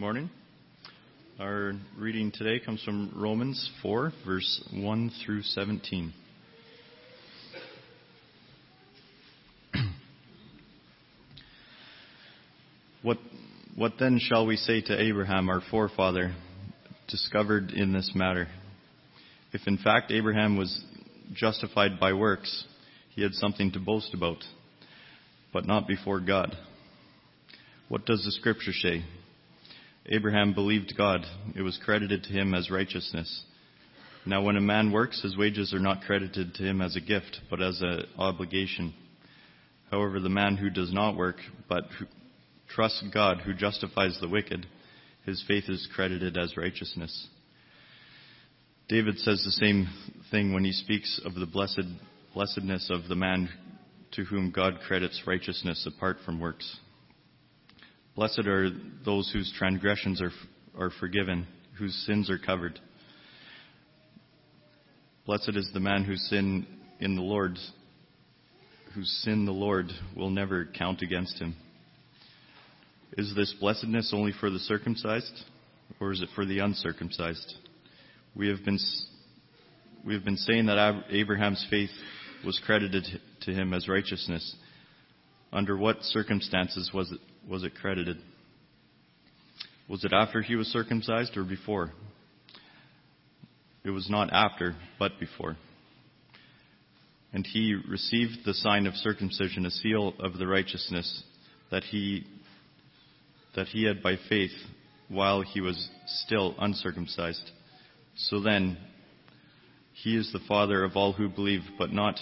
morning. Our reading today comes from Romans 4, verse 1 through 17. what, what then shall we say to Abraham, our forefather, discovered in this matter? If in fact Abraham was justified by works, he had something to boast about, but not before God. What does the scripture say? Abraham believed God. It was credited to him as righteousness. Now, when a man works, his wages are not credited to him as a gift, but as an obligation. However, the man who does not work, but trusts God who justifies the wicked, his faith is credited as righteousness. David says the same thing when he speaks of the blessed, blessedness of the man to whom God credits righteousness apart from works. Blessed are those whose transgressions are, are forgiven, whose sins are covered. Blessed is the man whose sin in the Lord, whose sin the Lord will never count against him. Is this blessedness only for the circumcised, or is it for the uncircumcised? We have been, we have been saying that Abraham's faith was credited to him as righteousness. Under what circumstances was it, was it credited? Was it after he was circumcised or before? It was not after, but before. And he received the sign of circumcision, a seal of the righteousness that he, that he had by faith while he was still uncircumcised. So then, he is the father of all who believe, but not,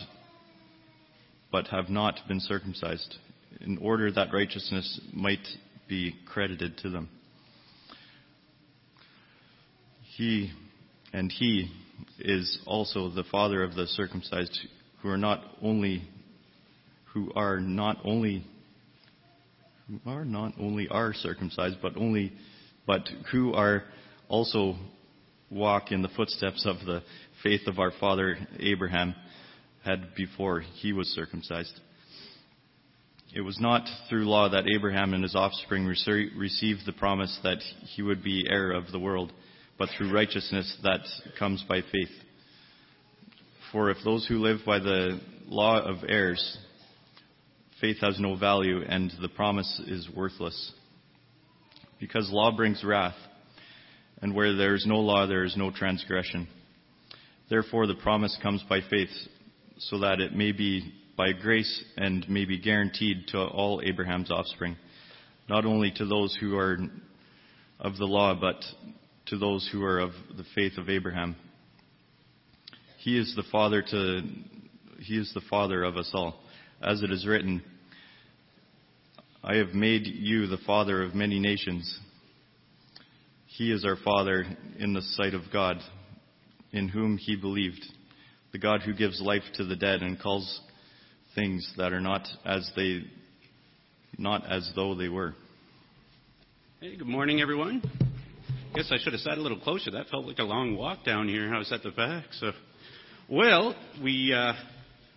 but have not been circumcised, in order that righteousness might be credited to them. He and he is also the father of the circumcised who are not only who are not only who are not only are circumcised but only but who are also walk in the footsteps of the faith of our father Abraham had before he was circumcised. It was not through law that Abraham and his offspring received the promise that he would be heir of the world, but through righteousness that comes by faith. For if those who live by the law of heirs, faith has no value and the promise is worthless. Because law brings wrath, and where there is no law, there is no transgression. Therefore, the promise comes by faith, so that it may be by grace and may be guaranteed to all Abraham's offspring, not only to those who are of the law, but to those who are of the faith of Abraham. He is the father to he is the father of us all. As it is written, I have made you the father of many nations. He is our Father in the sight of God, in whom he believed, the God who gives life to the dead and calls things that are not as they not as though they were. Hey, good morning everyone. Guess I should have sat a little closer. That felt like a long walk down here. I was at the back. So well, we uh,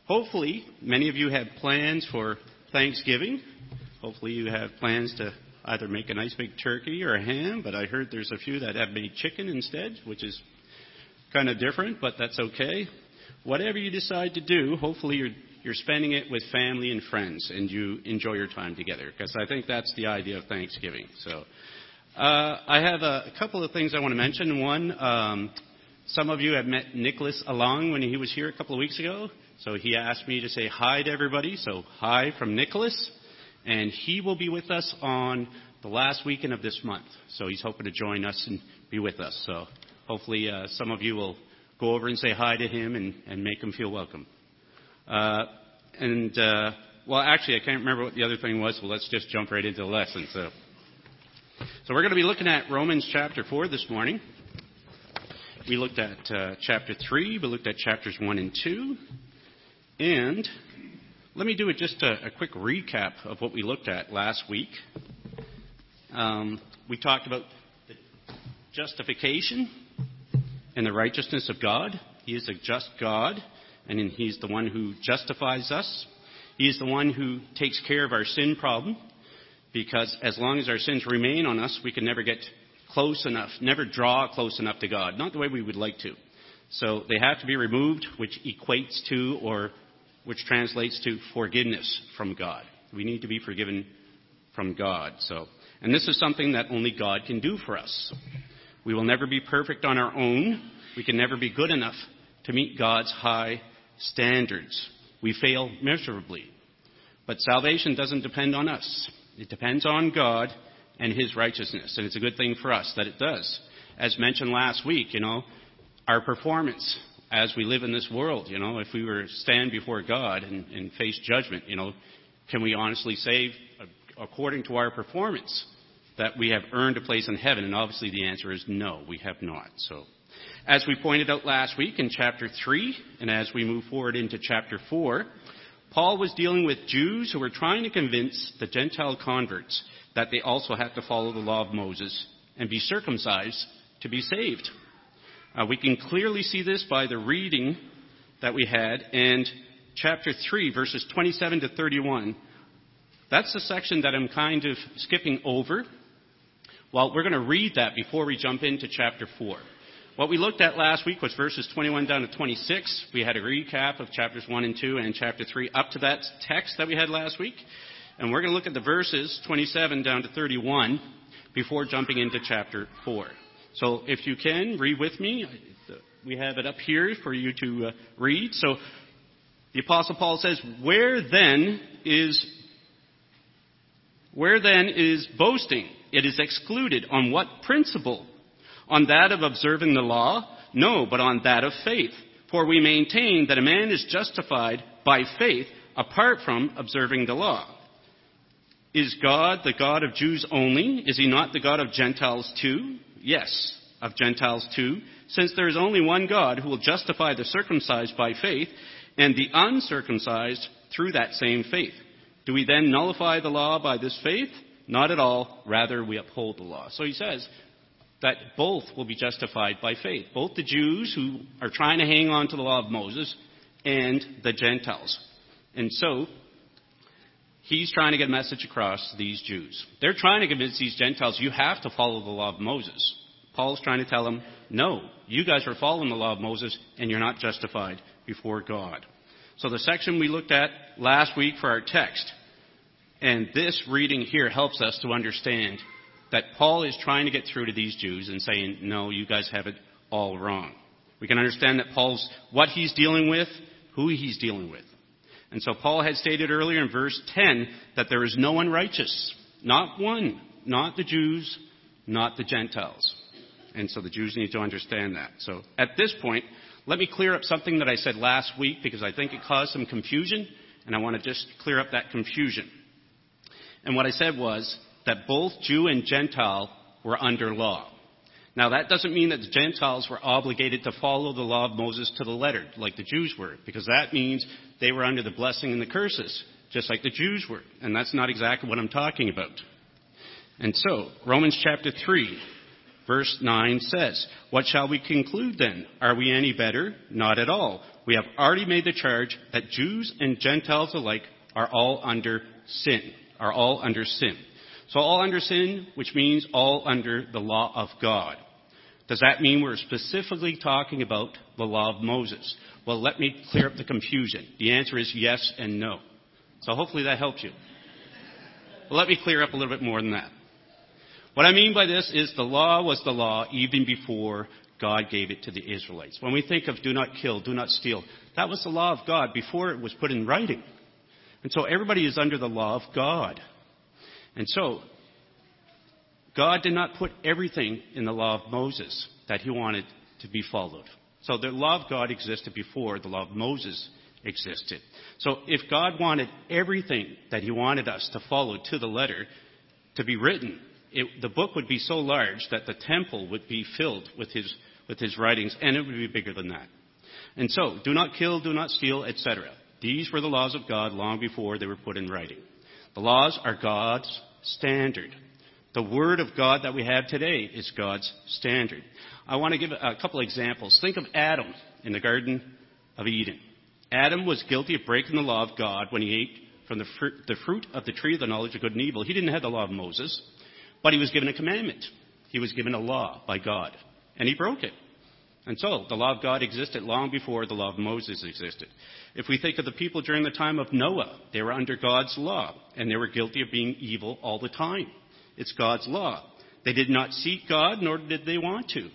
hopefully many of you have plans for Thanksgiving. Hopefully you have plans to either make a nice big turkey or a ham, but I heard there's a few that have made chicken instead, which is kind of different, but that's okay. Whatever you decide to do, hopefully you're you're spending it with family and friends and you enjoy your time together because I think that's the idea of Thanksgiving. So uh, I have a, a, couple of things I want to mention. One, um, some of you have met Nicholas Along when he was here a couple of weeks ago. So he asked me to say hi to everybody. So hi from Nicholas and he will be with us on the last weekend of this month. So he's hoping to join us and be with us. So hopefully uh, some of you will go over and say hi to him and, and make him feel welcome. Uh, and uh, well, actually, I can't remember what the other thing was. So let's just jump right into the lesson. So, so we're going to be looking at Romans chapter four this morning. We looked at uh, chapter three. We looked at chapters one and two, and let me do a, just a, a, quick recap of what we looked at last week. Um, we talked about the justification and the righteousness of God. He is a just God, and He's the one who justifies us. He is the one who takes care of our sin problem. Because as long as our sins remain on us, we can never get close enough, never draw close enough to God. Not the way we would like to. So they have to be removed, which equates to or which translates to forgiveness from God. We need to be forgiven from God. So, and this is something that only God can do for us. We will never be perfect on our own. We can never be good enough to meet God's high standards. We fail miserably. But salvation doesn't depend on us. It depends on God and His righteousness. And it's a good thing for us that it does. As mentioned last week, you know, our performance as we live in this world, you know, if we were to stand before God and, and face judgment, you know, can we honestly say, according to our performance, that we have earned a place in heaven? And obviously the answer is no, we have not. So, as we pointed out last week in chapter 3, and as we move forward into chapter 4, Paul was dealing with Jews who were trying to convince the Gentile converts that they also had to follow the law of Moses and be circumcised to be saved. Uh, we can clearly see this by the reading that we had and chapter 3, verses 27 to 31. That's the section that I'm kind of skipping over. Well, we're going to read that before we jump into chapter 4. What we looked at last week was verses 21 down to 26. We had a recap of chapters 1 and 2 and chapter 3 up to that text that we had last week. And we're going to look at the verses 27 down to 31 before jumping into chapter 4. So if you can, read with me. We have it up here for you to uh, read. So the apostle Paul says, "Where then is where then is boasting? It is excluded. On what principle? On that of observing the law? No, but on that of faith. For we maintain that a man is justified by faith apart from observing the law. Is God the God of Jews only? Is he not the God of Gentiles too? Yes, of Gentiles too, since there is only one God who will justify the circumcised by faith and the uncircumcised through that same faith. Do we then nullify the law by this faith? Not at all. Rather, we uphold the law. So he says that both will be justified by faith. Both the Jews who are trying to hang on to the law of Moses and the Gentiles. And so, he's trying to get a message across to these Jews. They're trying to convince these Gentiles, you have to follow the law of Moses. Paul's trying to tell them, no, you guys are following the law of Moses and you're not justified before God. So the section we looked at last week for our text, and this reading here helps us to understand that Paul is trying to get through to these Jews and saying, no, you guys have it all wrong. We can understand that Paul's, what he's dealing with, who he's dealing with. And so Paul had stated earlier in verse 10 that there is no one righteous. Not one. Not the Jews, not the Gentiles. And so the Jews need to understand that. So at this point, let me clear up something that I said last week because I think it caused some confusion, and I want to just clear up that confusion. And what I said was that both Jew and Gentile were under law. Now, that doesn't mean that the Gentiles were obligated to follow the law of Moses to the letter, like the Jews were, because that means they were under the blessing and the curses, just like the Jews were. And that's not exactly what I'm talking about. And so, Romans chapter 3, verse 9 says, What shall we conclude then? Are we any better? Not at all. We have already made the charge that Jews and Gentiles alike are all under sin, are all under sin. So all under sin, which means all under the law of God. Does that mean we're specifically talking about the law of Moses? Well, let me clear up the confusion. The answer is yes and no. So hopefully that helps you. Well, let me clear up a little bit more than that. What I mean by this is the law was the law even before God gave it to the Israelites. When we think of do not kill, do not steal, that was the law of God before it was put in writing. And so everybody is under the law of God. And so, God did not put everything in the law of Moses that he wanted to be followed. So the law of God existed before the law of Moses existed. So if God wanted everything that he wanted us to follow to the letter to be written, it, the book would be so large that the temple would be filled with his, with his writings, and it would be bigger than that. And so, do not kill, do not steal, etc. These were the laws of God long before they were put in writing. The laws are God's standard. The Word of God that we have today is God's standard. I want to give a couple examples. Think of Adam in the Garden of Eden. Adam was guilty of breaking the law of God when he ate from the fruit, the fruit of the tree of the knowledge of good and evil. He didn't have the law of Moses, but he was given a commandment. He was given a law by God, and he broke it. And so, the law of God existed long before the law of Moses existed. If we think of the people during the time of Noah, they were under God's law, and they were guilty of being evil all the time. It's God's law. They did not seek God, nor did they want to.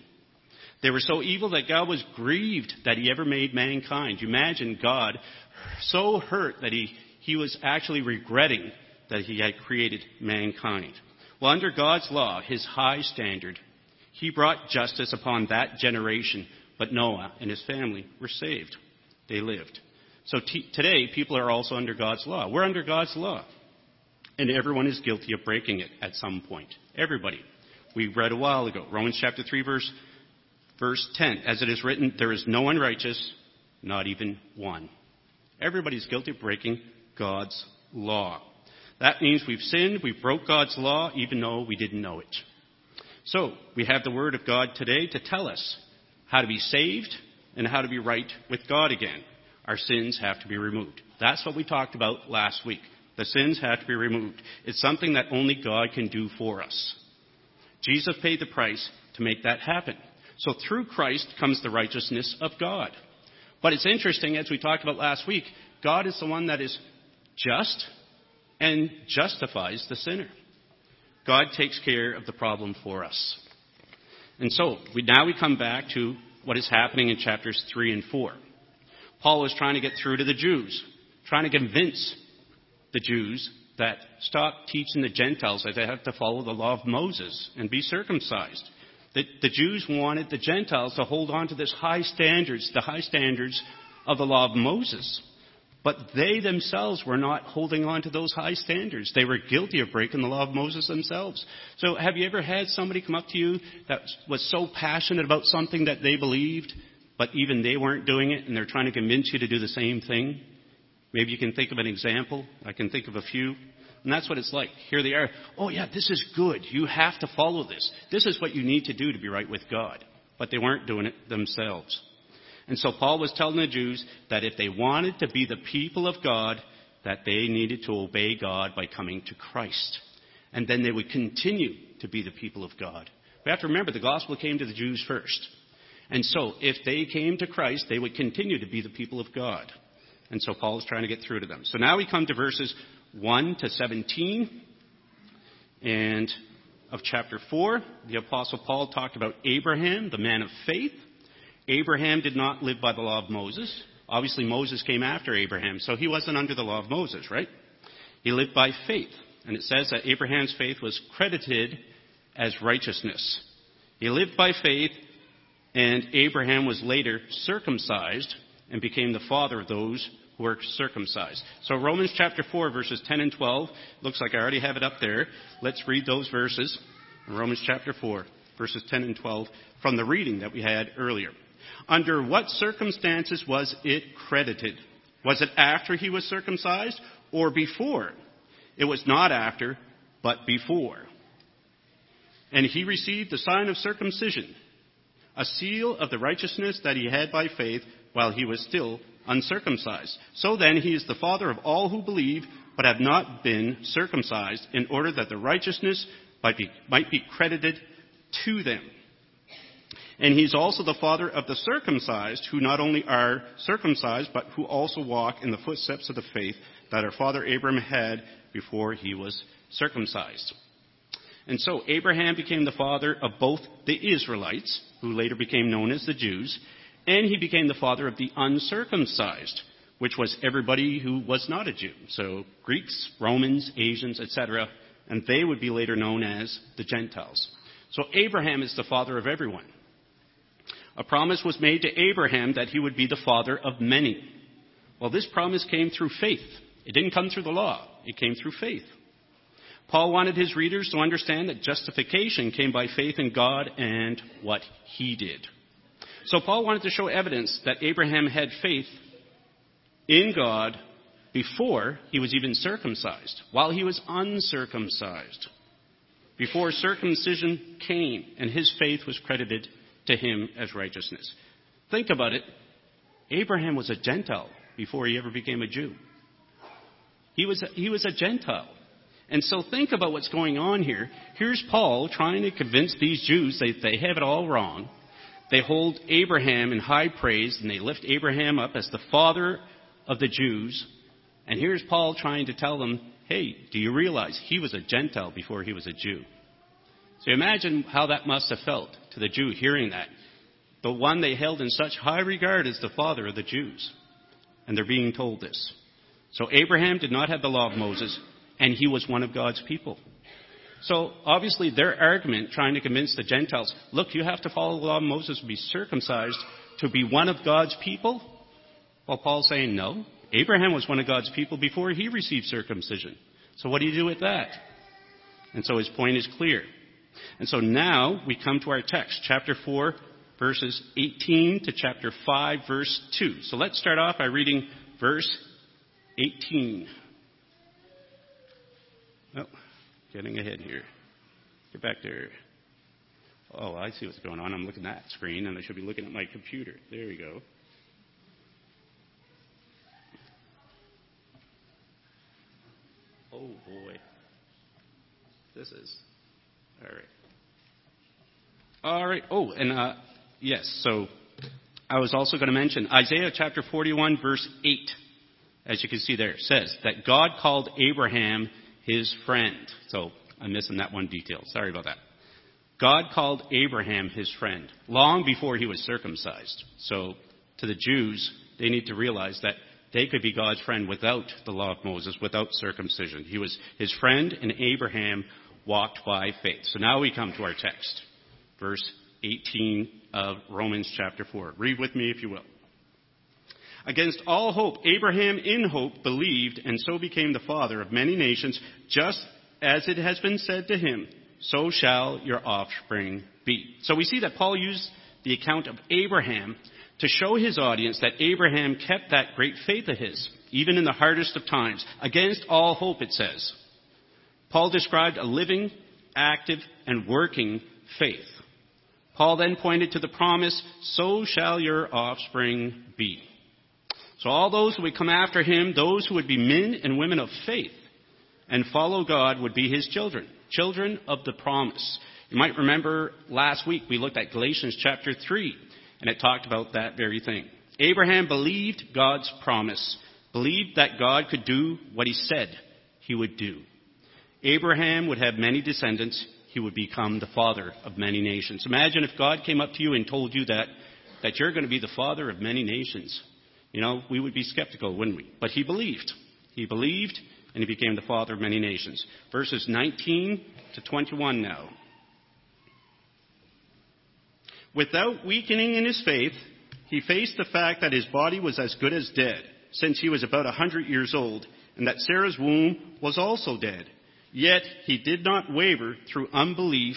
They were so evil that God was grieved that he ever made mankind. You imagine God so hurt that he, he was actually regretting that he had created mankind. Well, under God's law, his high standard, he brought justice upon that generation, but Noah and his family were saved. They lived. So t- today, people are also under God's law. We're under God's law. And everyone is guilty of breaking it at some point. Everybody. We read a while ago, Romans chapter 3, verse, verse 10. As it is written, there is no one righteous, not even one. Everybody's guilty of breaking God's law. That means we've sinned, we broke God's law, even though we didn't know it. So, we have the Word of God today to tell us how to be saved and how to be right with God again. Our sins have to be removed. That's what we talked about last week. The sins have to be removed. It's something that only God can do for us. Jesus paid the price to make that happen. So through Christ comes the righteousness of God. But it's interesting, as we talked about last week, God is the one that is just and justifies the sinner. God takes care of the problem for us. And so, we, now we come back to what is happening in chapters 3 and 4. Paul is trying to get through to the Jews, trying to convince the Jews that stop teaching the Gentiles that they have to follow the law of Moses and be circumcised. The, the Jews wanted the Gentiles to hold on to this high standards, the high standards of the law of Moses. But they themselves were not holding on to those high standards. They were guilty of breaking the law of Moses themselves. So have you ever had somebody come up to you that was so passionate about something that they believed, but even they weren't doing it and they're trying to convince you to do the same thing? Maybe you can think of an example. I can think of a few. And that's what it's like. Here they are. Oh yeah, this is good. You have to follow this. This is what you need to do to be right with God. But they weren't doing it themselves. And so Paul was telling the Jews that if they wanted to be the people of God, that they needed to obey God by coming to Christ. And then they would continue to be the people of God. We have to remember the gospel came to the Jews first. And so if they came to Christ, they would continue to be the people of God. And so Paul is trying to get through to them. So now we come to verses 1 to 17 and of chapter 4. The apostle Paul talked about Abraham, the man of faith. Abraham did not live by the law of Moses. Obviously, Moses came after Abraham, so he wasn't under the law of Moses, right? He lived by faith. And it says that Abraham's faith was credited as righteousness. He lived by faith, and Abraham was later circumcised and became the father of those who were circumcised. So Romans chapter 4, verses 10 and 12. Looks like I already have it up there. Let's read those verses. Romans chapter 4, verses 10 and 12, from the reading that we had earlier. Under what circumstances was it credited? Was it after he was circumcised or before? It was not after, but before. And he received the sign of circumcision, a seal of the righteousness that he had by faith while he was still uncircumcised. So then he is the father of all who believe but have not been circumcised in order that the righteousness might be, might be credited to them. And he's also the father of the circumcised, who not only are circumcised, but who also walk in the footsteps of the faith that our father Abraham had before he was circumcised. And so Abraham became the father of both the Israelites, who later became known as the Jews, and he became the father of the uncircumcised, which was everybody who was not a Jew. So Greeks, Romans, Asians, etc., and they would be later known as the Gentiles. So Abraham is the father of everyone. A promise was made to Abraham that he would be the father of many. Well, this promise came through faith. It didn't come through the law. It came through faith. Paul wanted his readers to understand that justification came by faith in God and what he did. So Paul wanted to show evidence that Abraham had faith in God before he was even circumcised, while he was uncircumcised, before circumcision came and his faith was credited to him as righteousness. Think about it. Abraham was a Gentile before he ever became a Jew. He was he was a Gentile. And so think about what's going on here. Here's Paul trying to convince these Jews that they have it all wrong. They hold Abraham in high praise and they lift Abraham up as the father of the Jews. And here's Paul trying to tell them, hey, do you realize he was a Gentile before he was a Jew? So imagine how that must have felt to the Jew hearing that. The one they held in such high regard as the father of the Jews. And they're being told this. So Abraham did not have the law of Moses, and he was one of God's people. So obviously their argument trying to convince the Gentiles, look, you have to follow the law of Moses, to be circumcised to be one of God's people. Well, Paul's saying no. Abraham was one of God's people before he received circumcision. So what do you do with that? And so his point is clear. And so now we come to our text, chapter 4, verses 18 to chapter 5, verse 2. So let's start off by reading verse 18. Oh, getting ahead here. Get back there. Oh, I see what's going on. I'm looking at that screen, and I should be looking at my computer. There we go. Oh boy. This is all right. All right. Oh, and uh, yes. So I was also going to mention Isaiah chapter 41, verse 8. As you can see there, says that God called Abraham his friend. So I'm missing that one detail. Sorry about that. God called Abraham his friend long before he was circumcised. So to the Jews, they need to realize that they could be God's friend without the law of Moses, without circumcision. He was his friend, and Abraham walked by faith. So now we come to our text, verse 18 of Romans chapter 4. Read with me if you will. Against all hope, Abraham in hope believed and so became the father of many nations, just as it has been said to him, so shall your offspring be. So we see that Paul used the account of Abraham to show his audience that Abraham kept that great faith of his, even in the hardest of times, against all hope, it says. Paul described a living, active, and working faith. Paul then pointed to the promise, so shall your offspring be. So all those who would come after him, those who would be men and women of faith and follow God would be his children, children of the promise. You might remember last week we looked at Galatians chapter 3 and it talked about that very thing. Abraham believed God's promise, believed that God could do what he said he would do. Abraham would have many descendants. He would become the father of many nations. Imagine if God came up to you and told you that, that you're going to be the father of many nations. You know, we would be skeptical, wouldn't we? But he believed. He believed, and he became the father of many nations. Verses 19 to 21 now. Without weakening in his faith, he faced the fact that his body was as good as dead, since he was about a hundred years old, and that Sarah's womb was also dead. Yet he did not waver through unbelief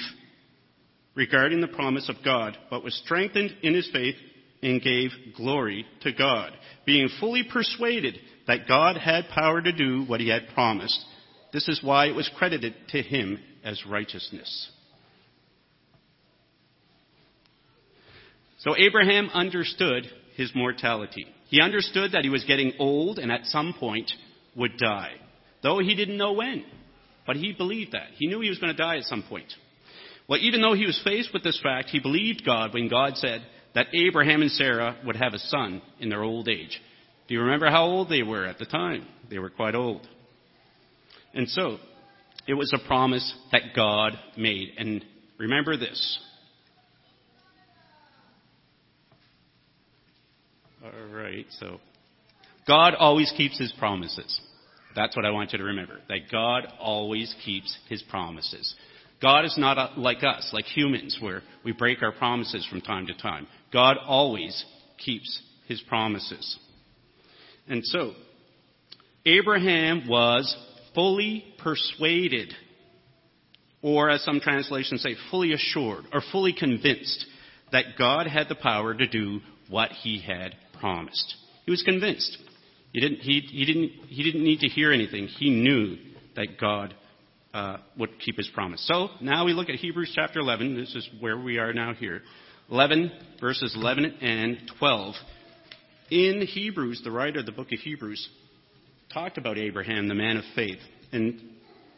regarding the promise of God, but was strengthened in his faith and gave glory to God, being fully persuaded that God had power to do what he had promised. This is why it was credited to him as righteousness. So Abraham understood his mortality. He understood that he was getting old and at some point would die, though he didn't know when. But he believed that. He knew he was going to die at some point. Well, even though he was faced with this fact, he believed God when God said that Abraham and Sarah would have a son in their old age. Do you remember how old they were at the time? They were quite old. And so, it was a promise that God made. And remember this All right, so God always keeps his promises. That's what I want you to remember. That God always keeps his promises. God is not uh, like us, like humans, where we break our promises from time to time. God always keeps his promises. And so, Abraham was fully persuaded, or as some translations say, fully assured, or fully convinced that God had the power to do what he had promised. He was convinced. He didn't, he, he didn't, he didn't need to hear anything. He knew that God uh, would keep his promise. So now we look at Hebrews chapter 11. This is where we are now here. 11, verses 11 and 12. In Hebrews, the writer of the book of Hebrews talked about Abraham, the man of faith. And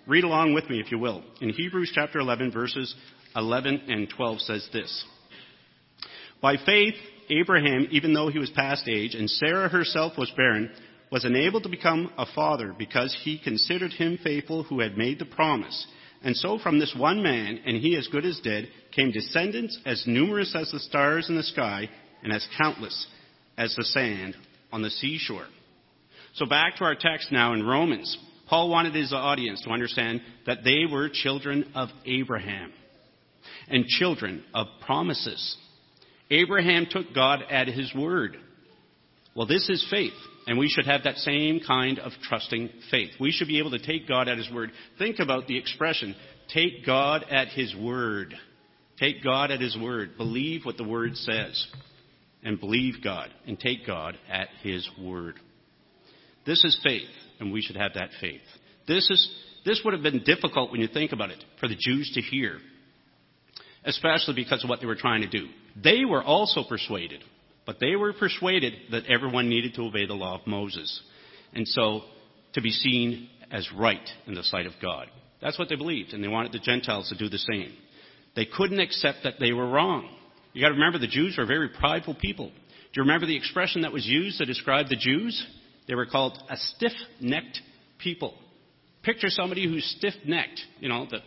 read along with me, if you will. In Hebrews chapter 11, verses 11 and 12 says this By faith, Abraham, even though he was past age, and Sarah herself was barren, was enabled to become a father because he considered him faithful who had made the promise. And so from this one man, and he as good as dead, came descendants as numerous as the stars in the sky and as countless as the sand on the seashore. So back to our text now in Romans. Paul wanted his audience to understand that they were children of Abraham and children of promises. Abraham took God at his word. Well, this is faith, and we should have that same kind of trusting faith. We should be able to take God at his word. Think about the expression, take God at his word. Take God at his word. Believe what the word says. And believe God, and take God at his word. This is faith, and we should have that faith. This, is, this would have been difficult when you think about it for the Jews to hear, especially because of what they were trying to do. They were also persuaded, but they were persuaded that everyone needed to obey the law of Moses. And so, to be seen as right in the sight of God. That's what they believed, and they wanted the Gentiles to do the same. They couldn't accept that they were wrong. You gotta remember the Jews were a very prideful people. Do you remember the expression that was used to describe the Jews? They were called a stiff-necked people. Picture somebody who's stiff-necked. You know, the,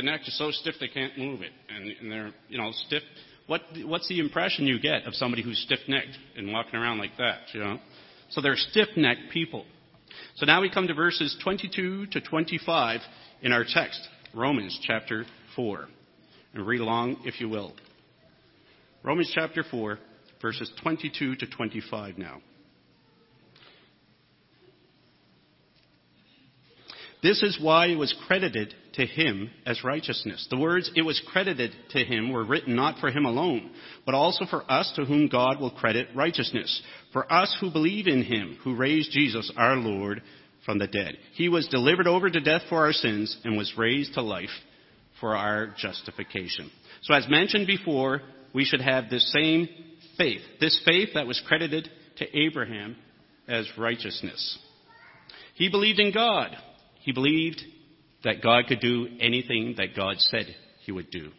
the neck is so stiff they can't move it. And, and they're, you know, stiff. What, what's the impression you get of somebody who's stiff-necked and walking around like that, you know? So they're stiff-necked people. So now we come to verses 22 to 25 in our text, Romans chapter 4. And read along if you will. Romans chapter 4, verses 22 to 25 now. This is why it was credited to him as righteousness. The words it was credited to him were written not for him alone, but also for us to whom God will credit righteousness. For us who believe in him, who raised Jesus our Lord from the dead. He was delivered over to death for our sins and was raised to life for our justification. So as mentioned before, we should have this same faith. This faith that was credited to Abraham as righteousness. He believed in God. He believed that God could do anything that God said he would do.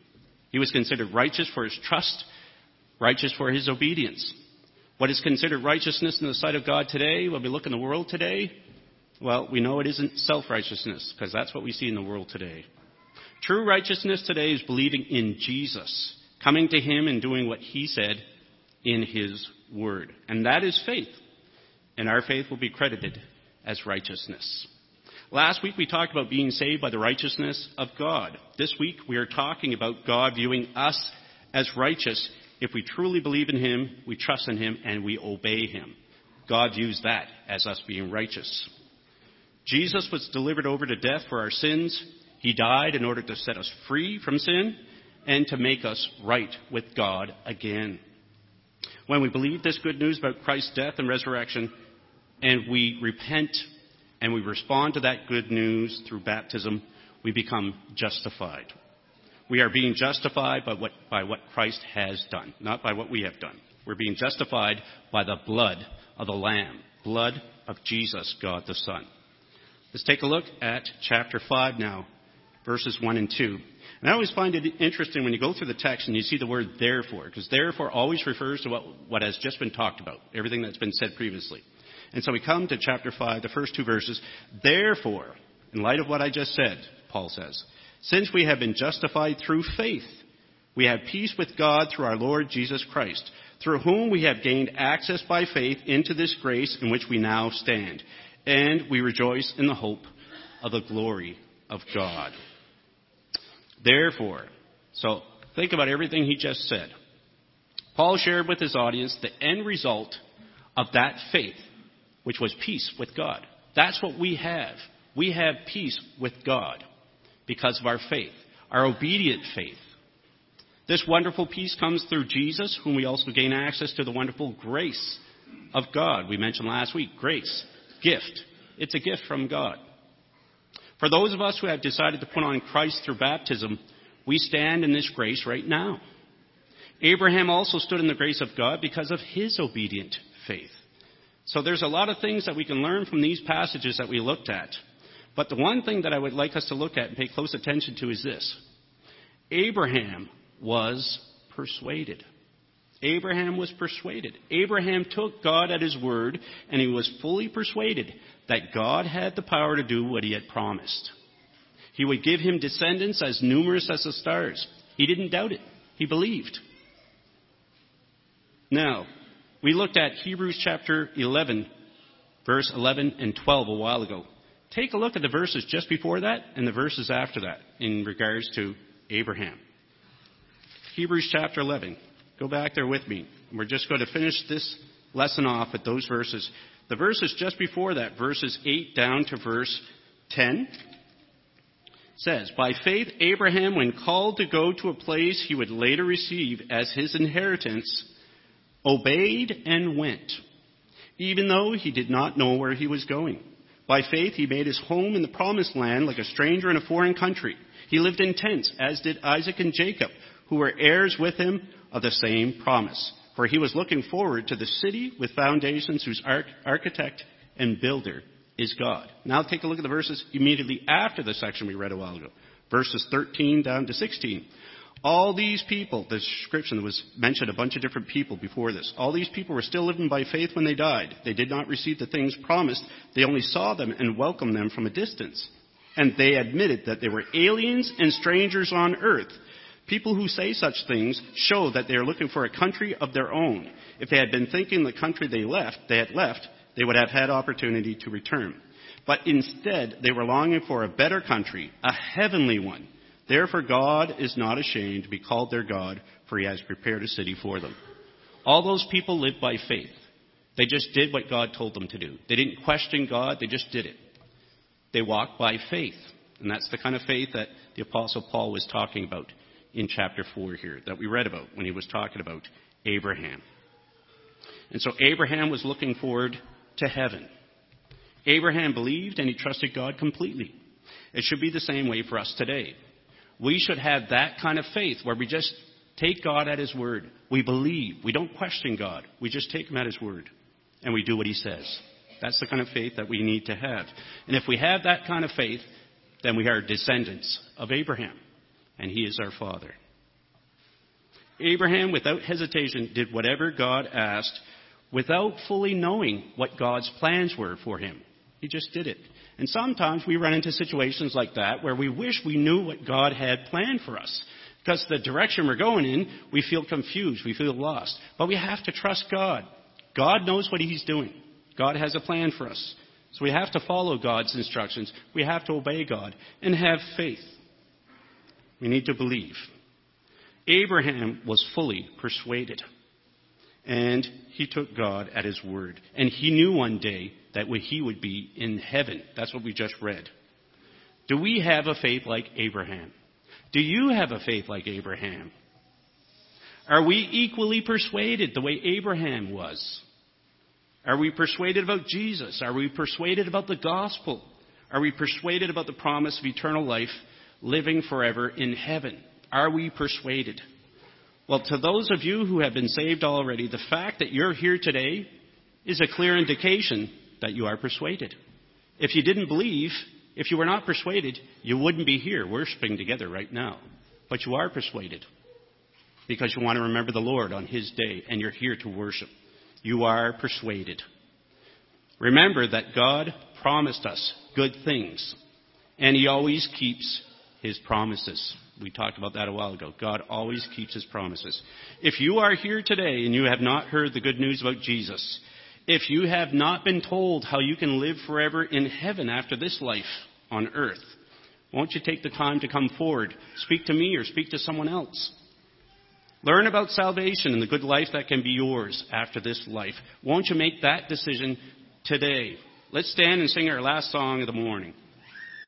He was considered righteous for his trust, righteous for his obedience. What is considered righteousness in the sight of God today, when we look in the world today, well, we know it isn't self-righteousness, because that's what we see in the world today. True righteousness today is believing in Jesus, coming to him and doing what he said in his word. And that is faith. And our faith will be credited as righteousness. Last week we talked about being saved by the righteousness of God. This week we are talking about God viewing us as righteous if we truly believe in Him, we trust in Him, and we obey Him. God views that as us being righteous. Jesus was delivered over to death for our sins. He died in order to set us free from sin and to make us right with God again. When we believe this good news about Christ's death and resurrection, and we repent and we respond to that good news through baptism, we become justified. We are being justified by what, by what Christ has done, not by what we have done. We're being justified by the blood of the Lamb, blood of Jesus, God the Son. Let's take a look at chapter 5 now, verses 1 and 2. And I always find it interesting when you go through the text and you see the word therefore, because therefore always refers to what, what has just been talked about, everything that's been said previously. And so we come to chapter 5, the first two verses. Therefore, in light of what I just said, Paul says, since we have been justified through faith, we have peace with God through our Lord Jesus Christ, through whom we have gained access by faith into this grace in which we now stand. And we rejoice in the hope of the glory of God. Therefore, so think about everything he just said. Paul shared with his audience the end result of that faith which was peace with God. That's what we have. We have peace with God because of our faith, our obedient faith. This wonderful peace comes through Jesus, whom we also gain access to the wonderful grace of God. We mentioned last week grace, gift. It's a gift from God. For those of us who have decided to put on Christ through baptism, we stand in this grace right now. Abraham also stood in the grace of God because of his obedient faith. So there's a lot of things that we can learn from these passages that we looked at. But the one thing that I would like us to look at and pay close attention to is this. Abraham was persuaded. Abraham was persuaded. Abraham took God at his word, and he was fully persuaded that God had the power to do what he had promised. He would give him descendants as numerous as the stars. He didn't doubt it. He believed. Now, we looked at Hebrews chapter 11, verse 11 and 12 a while ago. Take a look at the verses just before that and the verses after that in regards to Abraham. Hebrews chapter 11. Go back there with me. We're just going to finish this lesson off at those verses. The verses just before that, verses 8 down to verse 10, says, By faith, Abraham, when called to go to a place he would later receive as his inheritance, obeyed and went, even though he did not know where he was going. By faith, he made his home in the promised land like a stranger in a foreign country. He lived in tents, as did Isaac and Jacob, who were heirs with him of the same promise. For he was looking forward to the city with foundations whose architect and builder is God. Now take a look at the verses immediately after the section we read a while ago. Verses 13 down to 16. All these people, the description that was mentioned a bunch of different people before this. All these people were still living by faith when they died. They did not receive the things promised. They only saw them and welcomed them from a distance. And they admitted that they were aliens and strangers on earth. People who say such things show that they are looking for a country of their own. If they had been thinking the country they left, they had left, they would have had opportunity to return. But instead, they were longing for a better country, a heavenly one. Therefore, God is not ashamed to be called their God, for he has prepared a city for them. All those people lived by faith. They just did what God told them to do. They didn't question God, they just did it. They walked by faith. And that's the kind of faith that the Apostle Paul was talking about in chapter 4 here, that we read about when he was talking about Abraham. And so Abraham was looking forward to heaven. Abraham believed and he trusted God completely. It should be the same way for us today. We should have that kind of faith where we just take God at His word. We believe. We don't question God. We just take Him at His word. And we do what He says. That's the kind of faith that we need to have. And if we have that kind of faith, then we are descendants of Abraham. And He is our Father. Abraham, without hesitation, did whatever God asked without fully knowing what God's plans were for him. He just did it. And sometimes we run into situations like that where we wish we knew what God had planned for us. Because the direction we're going in, we feel confused, we feel lost. But we have to trust God. God knows what He's doing. God has a plan for us. So we have to follow God's instructions. We have to obey God and have faith. We need to believe. Abraham was fully persuaded. And he took God at his word. And he knew one day that he would be in heaven. That's what we just read. Do we have a faith like Abraham? Do you have a faith like Abraham? Are we equally persuaded the way Abraham was? Are we persuaded about Jesus? Are we persuaded about the gospel? Are we persuaded about the promise of eternal life, living forever in heaven? Are we persuaded? Well, to those of you who have been saved already, the fact that you're here today is a clear indication that you are persuaded. If you didn't believe, if you were not persuaded, you wouldn't be here worshiping together right now. But you are persuaded because you want to remember the Lord on His day and you're here to worship. You are persuaded. Remember that God promised us good things and He always keeps His promises. We talked about that a while ago. God always keeps his promises. If you are here today and you have not heard the good news about Jesus, if you have not been told how you can live forever in heaven after this life on earth, won't you take the time to come forward, speak to me or speak to someone else? Learn about salvation and the good life that can be yours after this life. Won't you make that decision today? Let's stand and sing our last song of the morning.